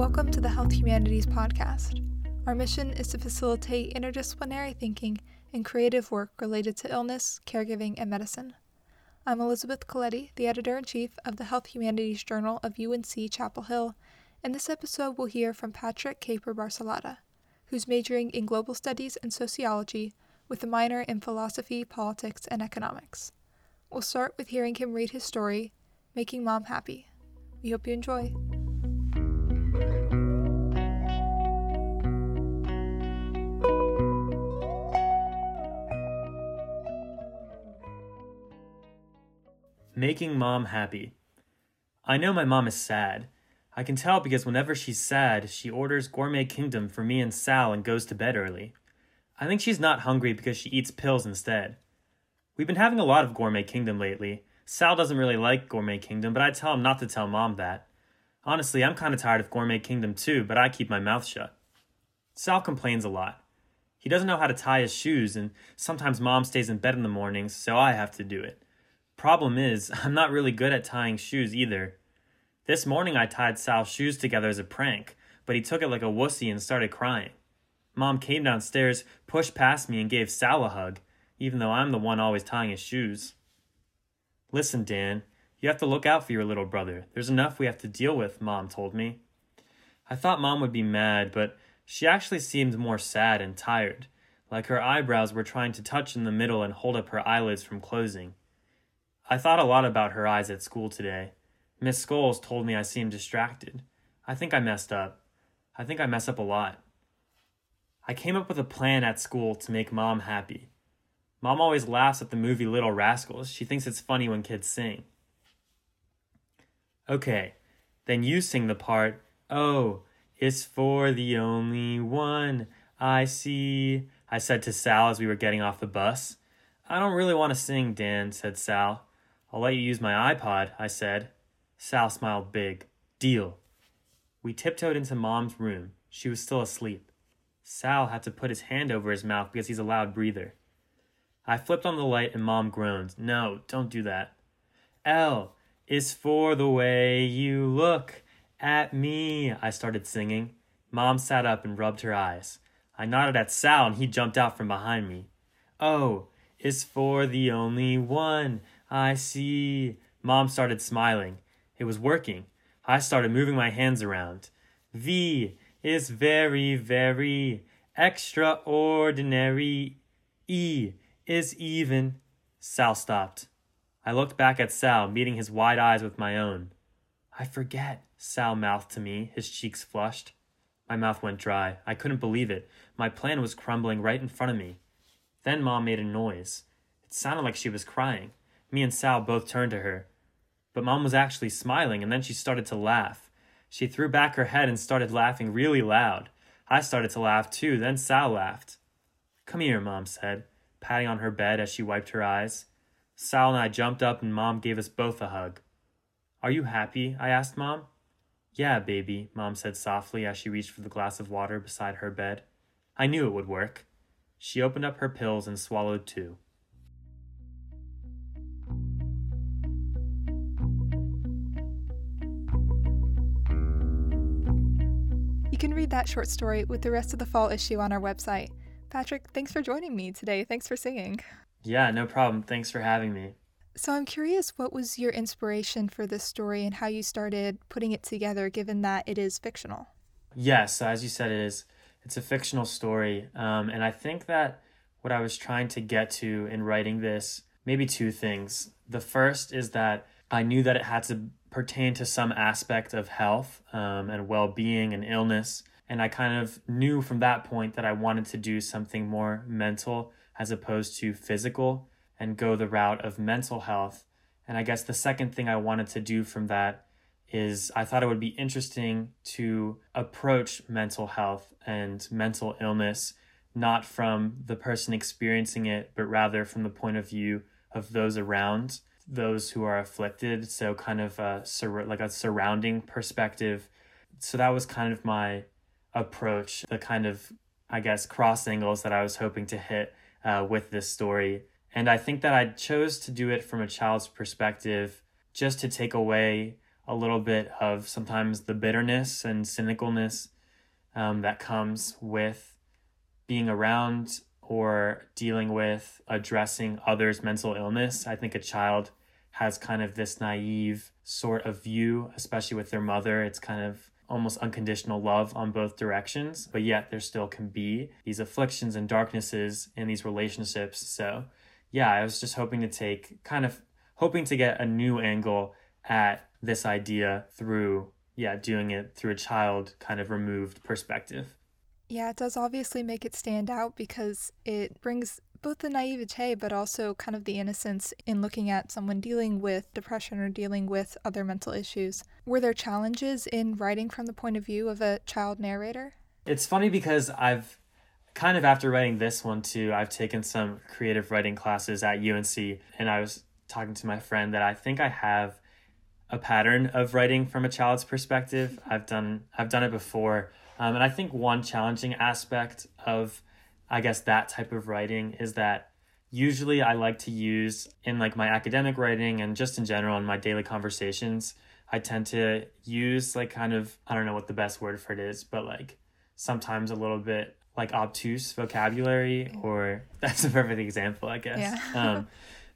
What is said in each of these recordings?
Welcome to the Health Humanities Podcast. Our mission is to facilitate interdisciplinary thinking and creative work related to illness, caregiving, and medicine. I'm Elizabeth Coletti, the editor in chief of the Health Humanities Journal of UNC Chapel Hill, In this episode we'll hear from Patrick Caper Barcelata, who's majoring in global studies and sociology with a minor in philosophy, politics, and economics. We'll start with hearing him read his story, Making Mom Happy. We hope you enjoy. Making Mom Happy. I know my mom is sad. I can tell because whenever she's sad, she orders Gourmet Kingdom for me and Sal and goes to bed early. I think she's not hungry because she eats pills instead. We've been having a lot of Gourmet Kingdom lately. Sal doesn't really like Gourmet Kingdom, but I tell him not to tell mom that. Honestly, I'm kind of tired of Gourmet Kingdom too, but I keep my mouth shut. Sal complains a lot. He doesn't know how to tie his shoes, and sometimes mom stays in bed in the mornings, so I have to do it. Problem is, I'm not really good at tying shoes either. This morning I tied Sal's shoes together as a prank, but he took it like a wussy and started crying. Mom came downstairs, pushed past me, and gave Sal a hug, even though I'm the one always tying his shoes. Listen, Dan, you have to look out for your little brother. There's enough we have to deal with, Mom told me. I thought Mom would be mad, but she actually seemed more sad and tired, like her eyebrows were trying to touch in the middle and hold up her eyelids from closing. I thought a lot about her eyes at school today. Miss Scholes told me I seemed distracted. I think I messed up. I think I mess up a lot. I came up with a plan at school to make mom happy. Mom always laughs at the movie Little Rascals. She thinks it's funny when kids sing. Okay, then you sing the part, Oh, it's for the only one I see, I said to Sal as we were getting off the bus. I don't really want to sing, Dan, said Sal. I'll let you use my iPod, I said. Sal smiled big. Deal. We tiptoed into Mom's room. She was still asleep. Sal had to put his hand over his mouth because he's a loud breather. I flipped on the light and Mom groaned. No, don't do that. L is for the way you look at me, I started singing. Mom sat up and rubbed her eyes. I nodded at Sal and he jumped out from behind me. O is for the only one I see. Mom started smiling. It was working. I started moving my hands around. V is very, very extraordinary. E is even. Sal stopped. I looked back at Sal, meeting his wide eyes with my own. I forget, Sal mouthed to me, his cheeks flushed. My mouth went dry. I couldn't believe it. My plan was crumbling right in front of me. Then Mom made a noise. It sounded like she was crying. Me and Sal both turned to her. But Mom was actually smiling, and then she started to laugh. She threw back her head and started laughing really loud. I started to laugh too, then Sal laughed. Come here, Mom said, patting on her bed as she wiped her eyes. Sal and I jumped up, and Mom gave us both a hug. Are you happy? I asked Mom. Yeah, baby, Mom said softly as she reached for the glass of water beside her bed. I knew it would work. She opened up her pills and swallowed two. Can read that short story with the rest of the fall issue on our website. Patrick, thanks for joining me today. Thanks for singing. Yeah, no problem. Thanks for having me. So, I'm curious what was your inspiration for this story and how you started putting it together, given that it is fictional? Yes, So as you said, it is. It's a fictional story. Um, and I think that what I was trying to get to in writing this, maybe two things. The first is that I knew that it had to pertain to some aspect of health um, and well being and illness. And I kind of knew from that point that I wanted to do something more mental as opposed to physical and go the route of mental health. And I guess the second thing I wanted to do from that is I thought it would be interesting to approach mental health and mental illness not from the person experiencing it, but rather from the point of view of those around those who are afflicted. So kind of a sur- like a surrounding perspective. So that was kind of my approach, the kind of I guess cross angles that I was hoping to hit uh, with this story. And I think that I chose to do it from a child's perspective just to take away a little bit of sometimes the bitterness and cynicalness um, that comes with being around or dealing with addressing others' mental illness. I think a child has kind of this naive sort of view, especially with their mother. It's kind of almost unconditional love on both directions, but yet there still can be these afflictions and darknesses in these relationships. So, yeah, I was just hoping to take kind of hoping to get a new angle at this idea through, yeah, doing it through a child kind of removed perspective. Yeah, it does obviously make it stand out because it brings both the naivete but also kind of the innocence in looking at someone dealing with depression or dealing with other mental issues. Were there challenges in writing from the point of view of a child narrator? It's funny because I've kind of after writing this one too, I've taken some creative writing classes at UNC and I was talking to my friend that I think I have a pattern of writing from a child's perspective. I've done I've done it before. Um, and I think one challenging aspect of I guess that type of writing is that usually I like to use in like my academic writing and just in general in my daily conversations, I tend to use like kind of I don't know what the best word for it is, but like sometimes a little bit like obtuse vocabulary or that's a perfect example, I guess. Yeah. um,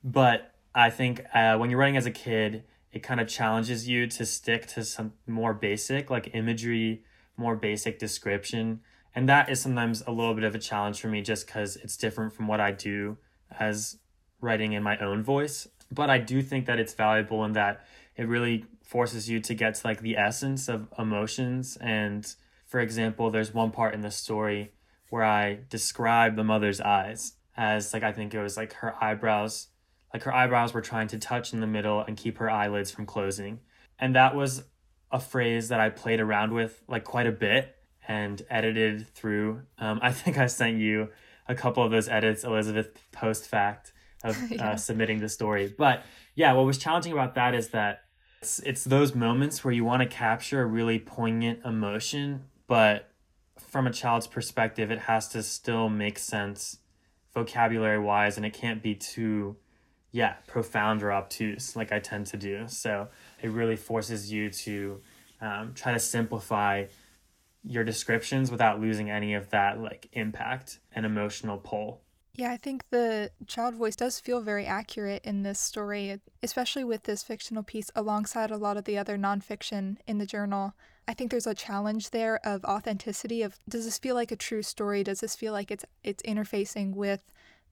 but I think uh, when you're writing as a kid, it kind of challenges you to stick to some more basic like imagery, more basic description and that is sometimes a little bit of a challenge for me just because it's different from what I do as writing in my own voice. But I do think that it's valuable in that it really forces you to get to like the essence of emotions. And for example, there's one part in the story where I describe the mother's eyes as like I think it was like her eyebrows, like her eyebrows were trying to touch in the middle and keep her eyelids from closing. And that was a phrase that I played around with like quite a bit and edited through. Um, I think I sent you a couple of those edits, Elizabeth, post fact of uh, yeah. uh, submitting the story. But yeah, what was challenging about that is that it's, it's those moments where you want to capture a really poignant emotion, but from a child's perspective, it has to still make sense vocabulary wise, and it can't be too, yeah, profound or obtuse like I tend to do. So it really forces you to um, try to simplify your descriptions without losing any of that like impact and emotional pull. Yeah, I think the child voice does feel very accurate in this story, especially with this fictional piece alongside a lot of the other nonfiction in the journal. I think there's a challenge there of authenticity of does this feel like a true story? Does this feel like it's it's interfacing with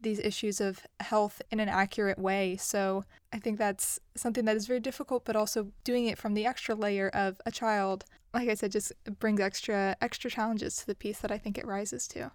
these issues of health in an accurate way. So I think that's something that is very difficult, but also doing it from the extra layer of a child, like I said, just brings extra extra challenges to the piece that I think it rises to.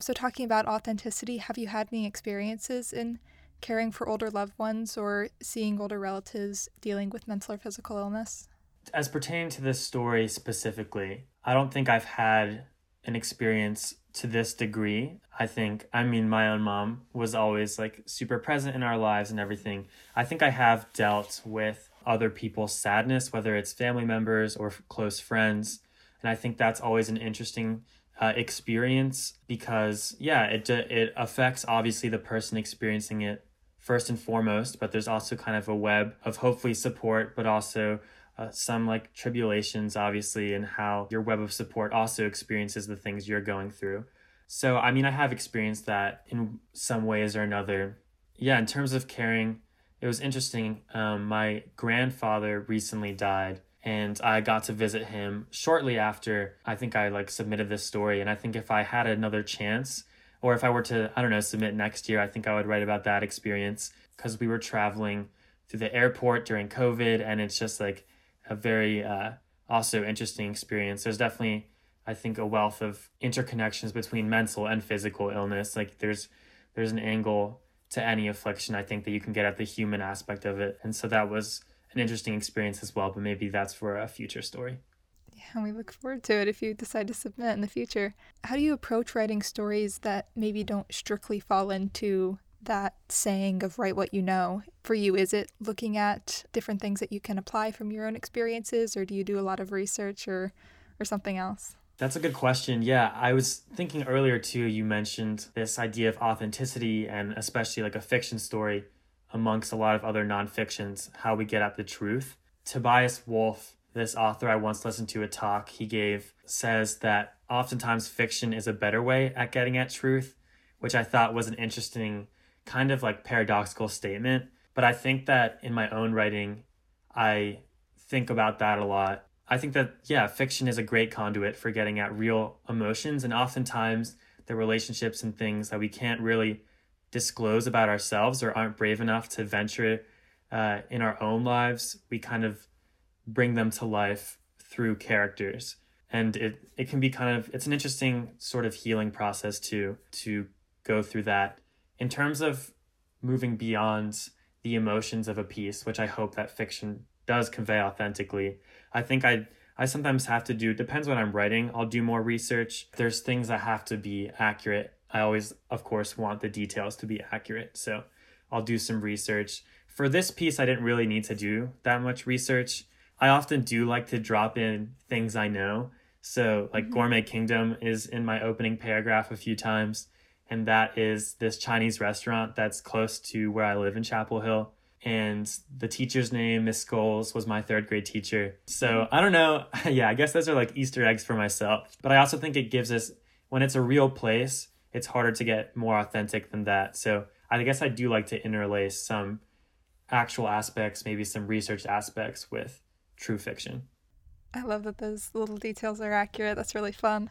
So talking about authenticity, have you had any experiences in caring for older loved ones or seeing older relatives dealing with mental or physical illness? As pertaining to this story specifically, I don't think I've had an experience to this degree. I think, I mean, my own mom was always like super present in our lives and everything. I think I have dealt with other people's sadness, whether it's family members or close friends. And I think that's always an interesting uh, experience because, yeah, it, it affects obviously the person experiencing it first and foremost, but there's also kind of a web of hopefully support, but also uh, some like tribulations, obviously, and how your web of support also experiences the things you're going through. So, I mean, I have experienced that in some ways or another. Yeah, in terms of caring, it was interesting. Um, my grandfather recently died, and I got to visit him shortly after I think I like submitted this story. And I think if I had another chance, or if I were to, I don't know, submit next year, I think I would write about that experience because we were traveling through the airport during COVID, and it's just like a very uh, also interesting experience. There's definitely, I think, a wealth of interconnections between mental and physical illness. Like there's there's an angle to any affliction I think that you can get at the human aspect of it, and so that was an interesting experience as well. But maybe that's for a future story. Yeah, we look forward to it if you decide to submit in the future. How do you approach writing stories that maybe don't strictly fall into that saying of write what you know for you is it looking at different things that you can apply from your own experiences or do you do a lot of research or or something else that's a good question yeah i was thinking earlier too you mentioned this idea of authenticity and especially like a fiction story amongst a lot of other nonfictions how we get at the truth Tobias Wolff, this author I once listened to a talk he gave, says that oftentimes fiction is a better way at getting at truth, which I thought was an interesting kind of like paradoxical statement. But I think that in my own writing, I think about that a lot. I think that, yeah, fiction is a great conduit for getting at real emotions. And oftentimes, the relationships and things that we can't really disclose about ourselves or aren't brave enough to venture uh, in our own lives, we kind of bring them to life through characters. And it, it can be kind of, it's an interesting sort of healing process to, to go through that. In terms of moving beyond the emotions of a piece, which I hope that fiction does convey authentically. I think I I sometimes have to do depends when I'm writing. I'll do more research. There's things that have to be accurate. I always of course want the details to be accurate. So I'll do some research. For this piece I didn't really need to do that much research. I often do like to drop in things I know. So like mm-hmm. Gourmet Kingdom is in my opening paragraph a few times and that is this Chinese restaurant that's close to where I live in Chapel Hill. And the teacher's name, Miss Scholes, was my third grade teacher. So mm-hmm. I don't know. yeah, I guess those are like Easter eggs for myself. But I also think it gives us, when it's a real place, it's harder to get more authentic than that. So I guess I do like to interlace some actual aspects, maybe some research aspects with true fiction. I love that those little details are accurate. That's really fun.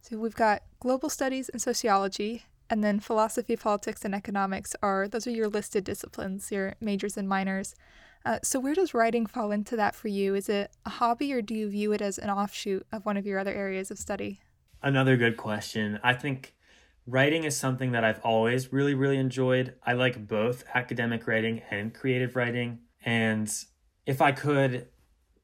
So we've got global studies and sociology, and then philosophy, politics, and economics are those are your listed disciplines, your majors and minors. Uh, so where does writing fall into that for you? Is it a hobby, or do you view it as an offshoot of one of your other areas of study? Another good question. I think writing is something that I've always really, really enjoyed. I like both academic writing and creative writing. And if I could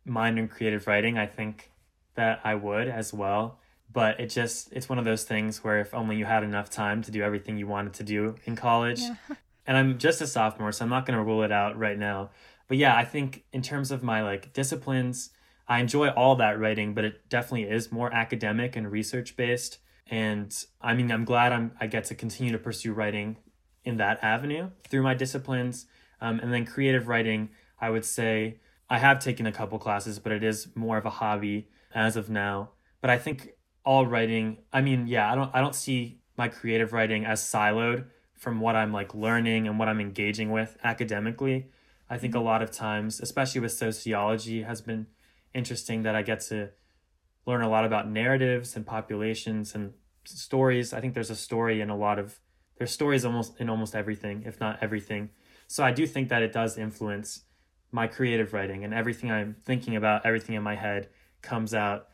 minor in creative writing, I think that I would as well but it just it's one of those things where if only you had enough time to do everything you wanted to do in college. Yeah. and i'm just a sophomore so i'm not going to rule it out right now. But yeah i think in terms of my like disciplines i enjoy all that writing but it definitely is more academic and research based and i mean i'm glad i'm i get to continue to pursue writing in that avenue through my disciplines. Um, and then creative writing i would say i have taken a couple classes but it is more of a hobby as of now. But i think all writing i mean yeah i don't i don't see my creative writing as siloed from what i'm like learning and what i'm engaging with academically. I think a mm-hmm. lot of times especially with sociology has been interesting that i get to learn a lot about narratives and populations and stories. I think there's a story in a lot of there's stories almost in almost everything if not everything. So i do think that it does influence my creative writing and everything i'm thinking about everything in my head comes out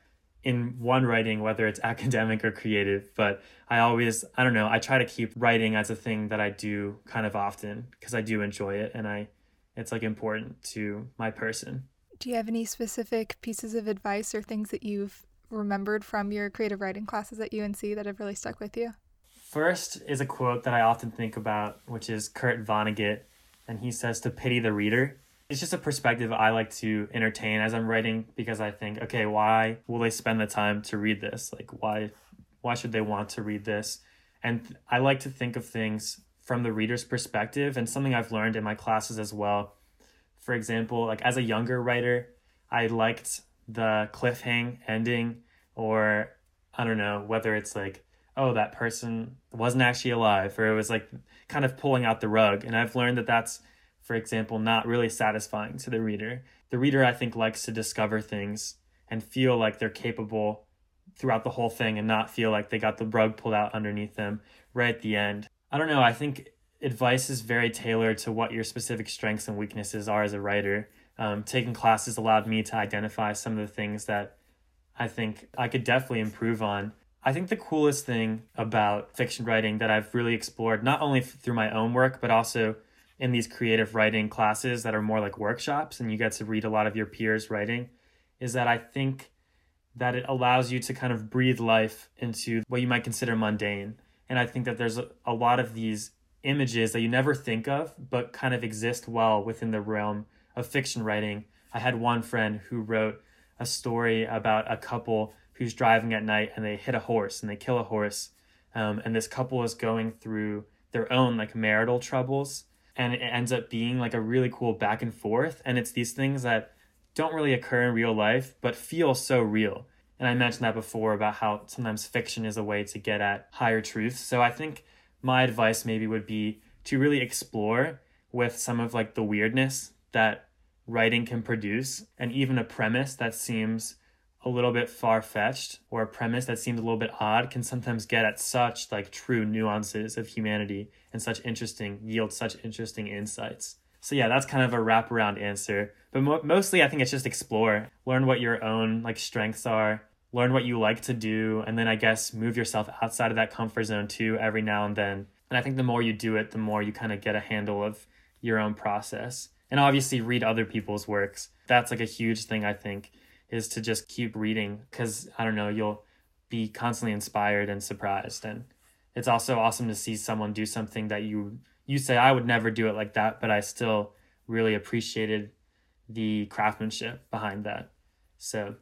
in one writing, whether it's academic or creative. But I always, I don't know, I try to keep writing as a thing that I do kind of often because I do enjoy it and I, it's like important to my person. Do you have any specific pieces of advice or things that you've remembered from your creative writing classes at UNC that have really stuck with you? First is a quote that I often think about, which is Kurt Vonnegut, and he says to pity the reader it's just a perspective I like to entertain as I'm writing because I think, okay, why will they spend the time to read this? Like why why should they want to read this? And I like to think of things from the reader's perspective and something I've learned in my classes as well. For example, like as a younger writer, I liked the cliffhang ending or I don't know, whether it's like, oh, that person wasn't actually alive or it was like kind of pulling out the rug. And I've learned that that's for example, not really satisfying to the reader. The reader, I think, likes to discover things and feel like they're capable throughout the whole thing and not feel like they got the rug pulled out underneath them right at the end. I don't know. I think advice is very tailored to what your specific strengths and weaknesses are as a writer. Um, taking classes allowed me to identify some of the things that I think I could definitely improve on. I think the coolest thing about fiction writing that I've really explored, not only through my own work, but also in these creative writing classes that are more like workshops and you get to read a lot of your peers writing is that I think that it allows you to kind of breathe life into what you might consider mundane. And I think that there's a, a lot of these images that you never think of, but kind of exist well within the realm of fiction writing. I had one friend who wrote a story about a couple who's driving at night and they hit a horse and they kill a horse. Um, and this couple is going through their own like marital troubles and it ends up being like a really cool back and forth and it's these things that don't really occur in real life, but feel so real. And I mentioned that before about how sometimes fiction is a way to get at higher truths. So I think my advice maybe would be to really explore with some of like the weirdness that writing can produce and even a premise that seems a little bit far fetched or a premise that seems a little bit odd can sometimes get at such like true nuances of humanity and such interesting yield such interesting insights. So yeah, that's kind of a wraparound answer. But mo- mostly, I think it's just explore, learn what your own like strengths are, learn what you like to do, and then I guess move yourself outside of that comfort zone too every now and then. And I think the more you do it, the more you kind of get a handle of your own process. And obviously, read other people's works. That's like a huge thing I think is to just keep reading because I don't know, you'll be constantly inspired and surprised. And it's also awesome to see someone do something that you you say I would never do it like that, but I still really appreciated the craftsmanship behind that. So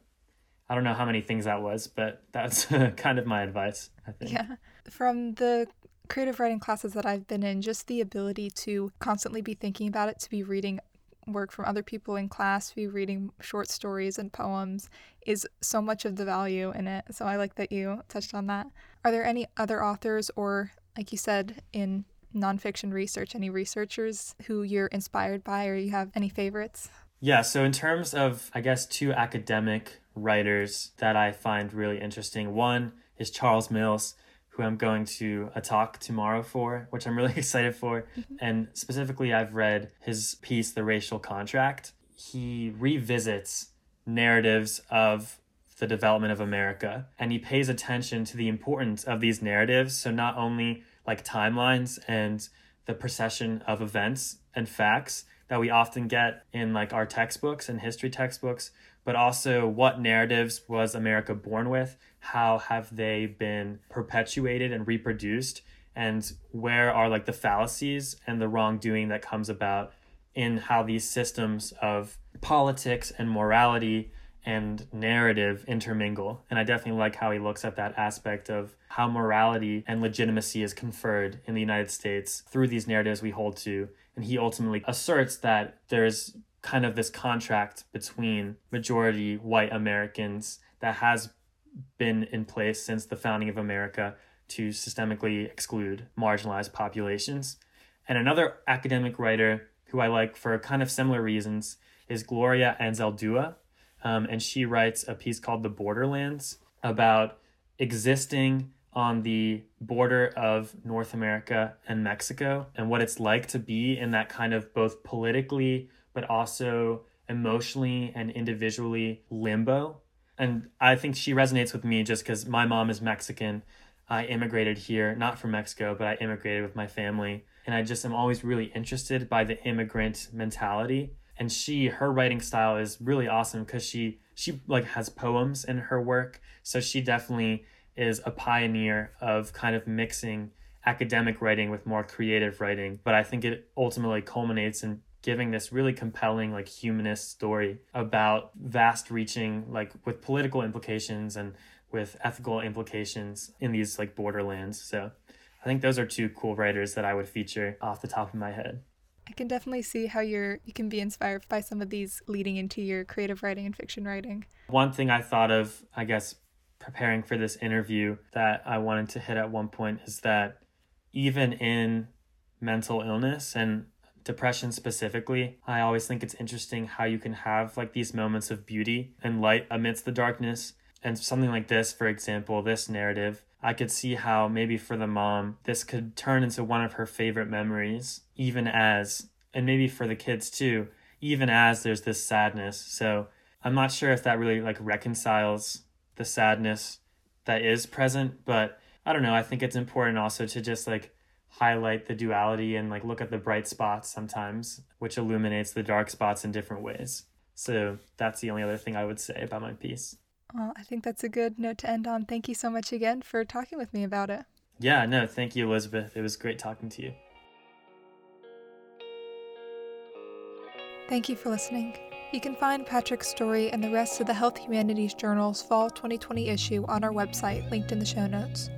I don't know how many things that was, but that's kind of my advice, I think. Yeah. From the creative writing classes that I've been in, just the ability to constantly be thinking about it, to be reading work from other people in class, be reading short stories and poems is so much of the value in it. So I like that you touched on that. Are there any other authors or, like you said, in nonfiction research, any researchers who you're inspired by or you have any favorites? Yeah, so in terms of, I guess, two academic writers that I find really interesting, one is Charles Mills who I'm going to a talk tomorrow for, which I'm really excited for. Mm-hmm. And specifically, I've read his piece, The Racial Contract. He revisits narratives of the development of America and he pays attention to the importance of these narratives. So, not only like timelines and the procession of events and facts that we often get in like our textbooks and history textbooks, but also what narratives was America born with? How have they been perpetuated and reproduced? And where are like the fallacies and the wrongdoing that comes about in how these systems of politics and morality and narrative intermingle. And I definitely like how he looks at that aspect of how morality and legitimacy is conferred in the United States through these narratives we hold to. And he ultimately asserts that there's kind of this contract between majority white Americans that has been in place since the founding of America to systemically exclude marginalized populations. And another academic writer who I like for kind of similar reasons is Gloria Anzaldúa. Um, and she writes a piece called The Borderlands about existing on the border of North America and Mexico and what it's like to be in that kind of both politically but also emotionally and individually limbo. And I think she resonates with me just because my mom is Mexican. I immigrated here, not from Mexico, but I immigrated with my family. And I just am always really interested by the immigrant mentality. And she, her writing style is really awesome because she, she like has poems in her work. So she definitely is a pioneer of kind of mixing academic writing with more creative writing. But I think it ultimately culminates in giving this really compelling like humanist story about vast reaching like with political implications and with ethical implications in these like borderlands. So i think those are two cool writers that i would feature off the top of my head. I can definitely see how you're you can be inspired by some of these leading into your creative writing and fiction writing. One thing i thought of i guess preparing for this interview that i wanted to hit at one point is that even in mental illness and depression specifically, I always think it's interesting how you can have like these moments of beauty and light amidst the darkness. And something like this, for example, this narrative, I could see how maybe for the mom, this could turn into one of her favorite memories, even as, and maybe for the kids too, even as there's this sadness. So I'm not sure if that really like reconciles the sadness that is present, but I don't know. I think it's important also to just like highlight the duality and like look at the bright spots sometimes, which illuminates the dark spots in different ways. So that's the only other thing I would say about my piece. Well, I think that's a good note to end on. Thank you so much again for talking with me about it. Yeah, no, thank you, Elizabeth. It was great talking to you. Thank you for listening. You can find Patrick's story and the rest of the Health Humanities Journal's Fall 2020 issue on our website, linked in the show notes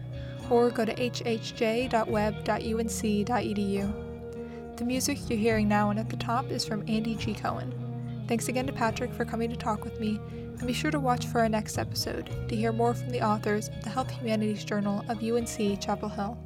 or go to hhj.web.unc.edu. The music you're hearing now and at the top is from Andy G. Cohen. Thanks again to Patrick for coming to talk with me, and be sure to watch for our next episode to hear more from the authors of the Health Humanities Journal of UNC Chapel Hill.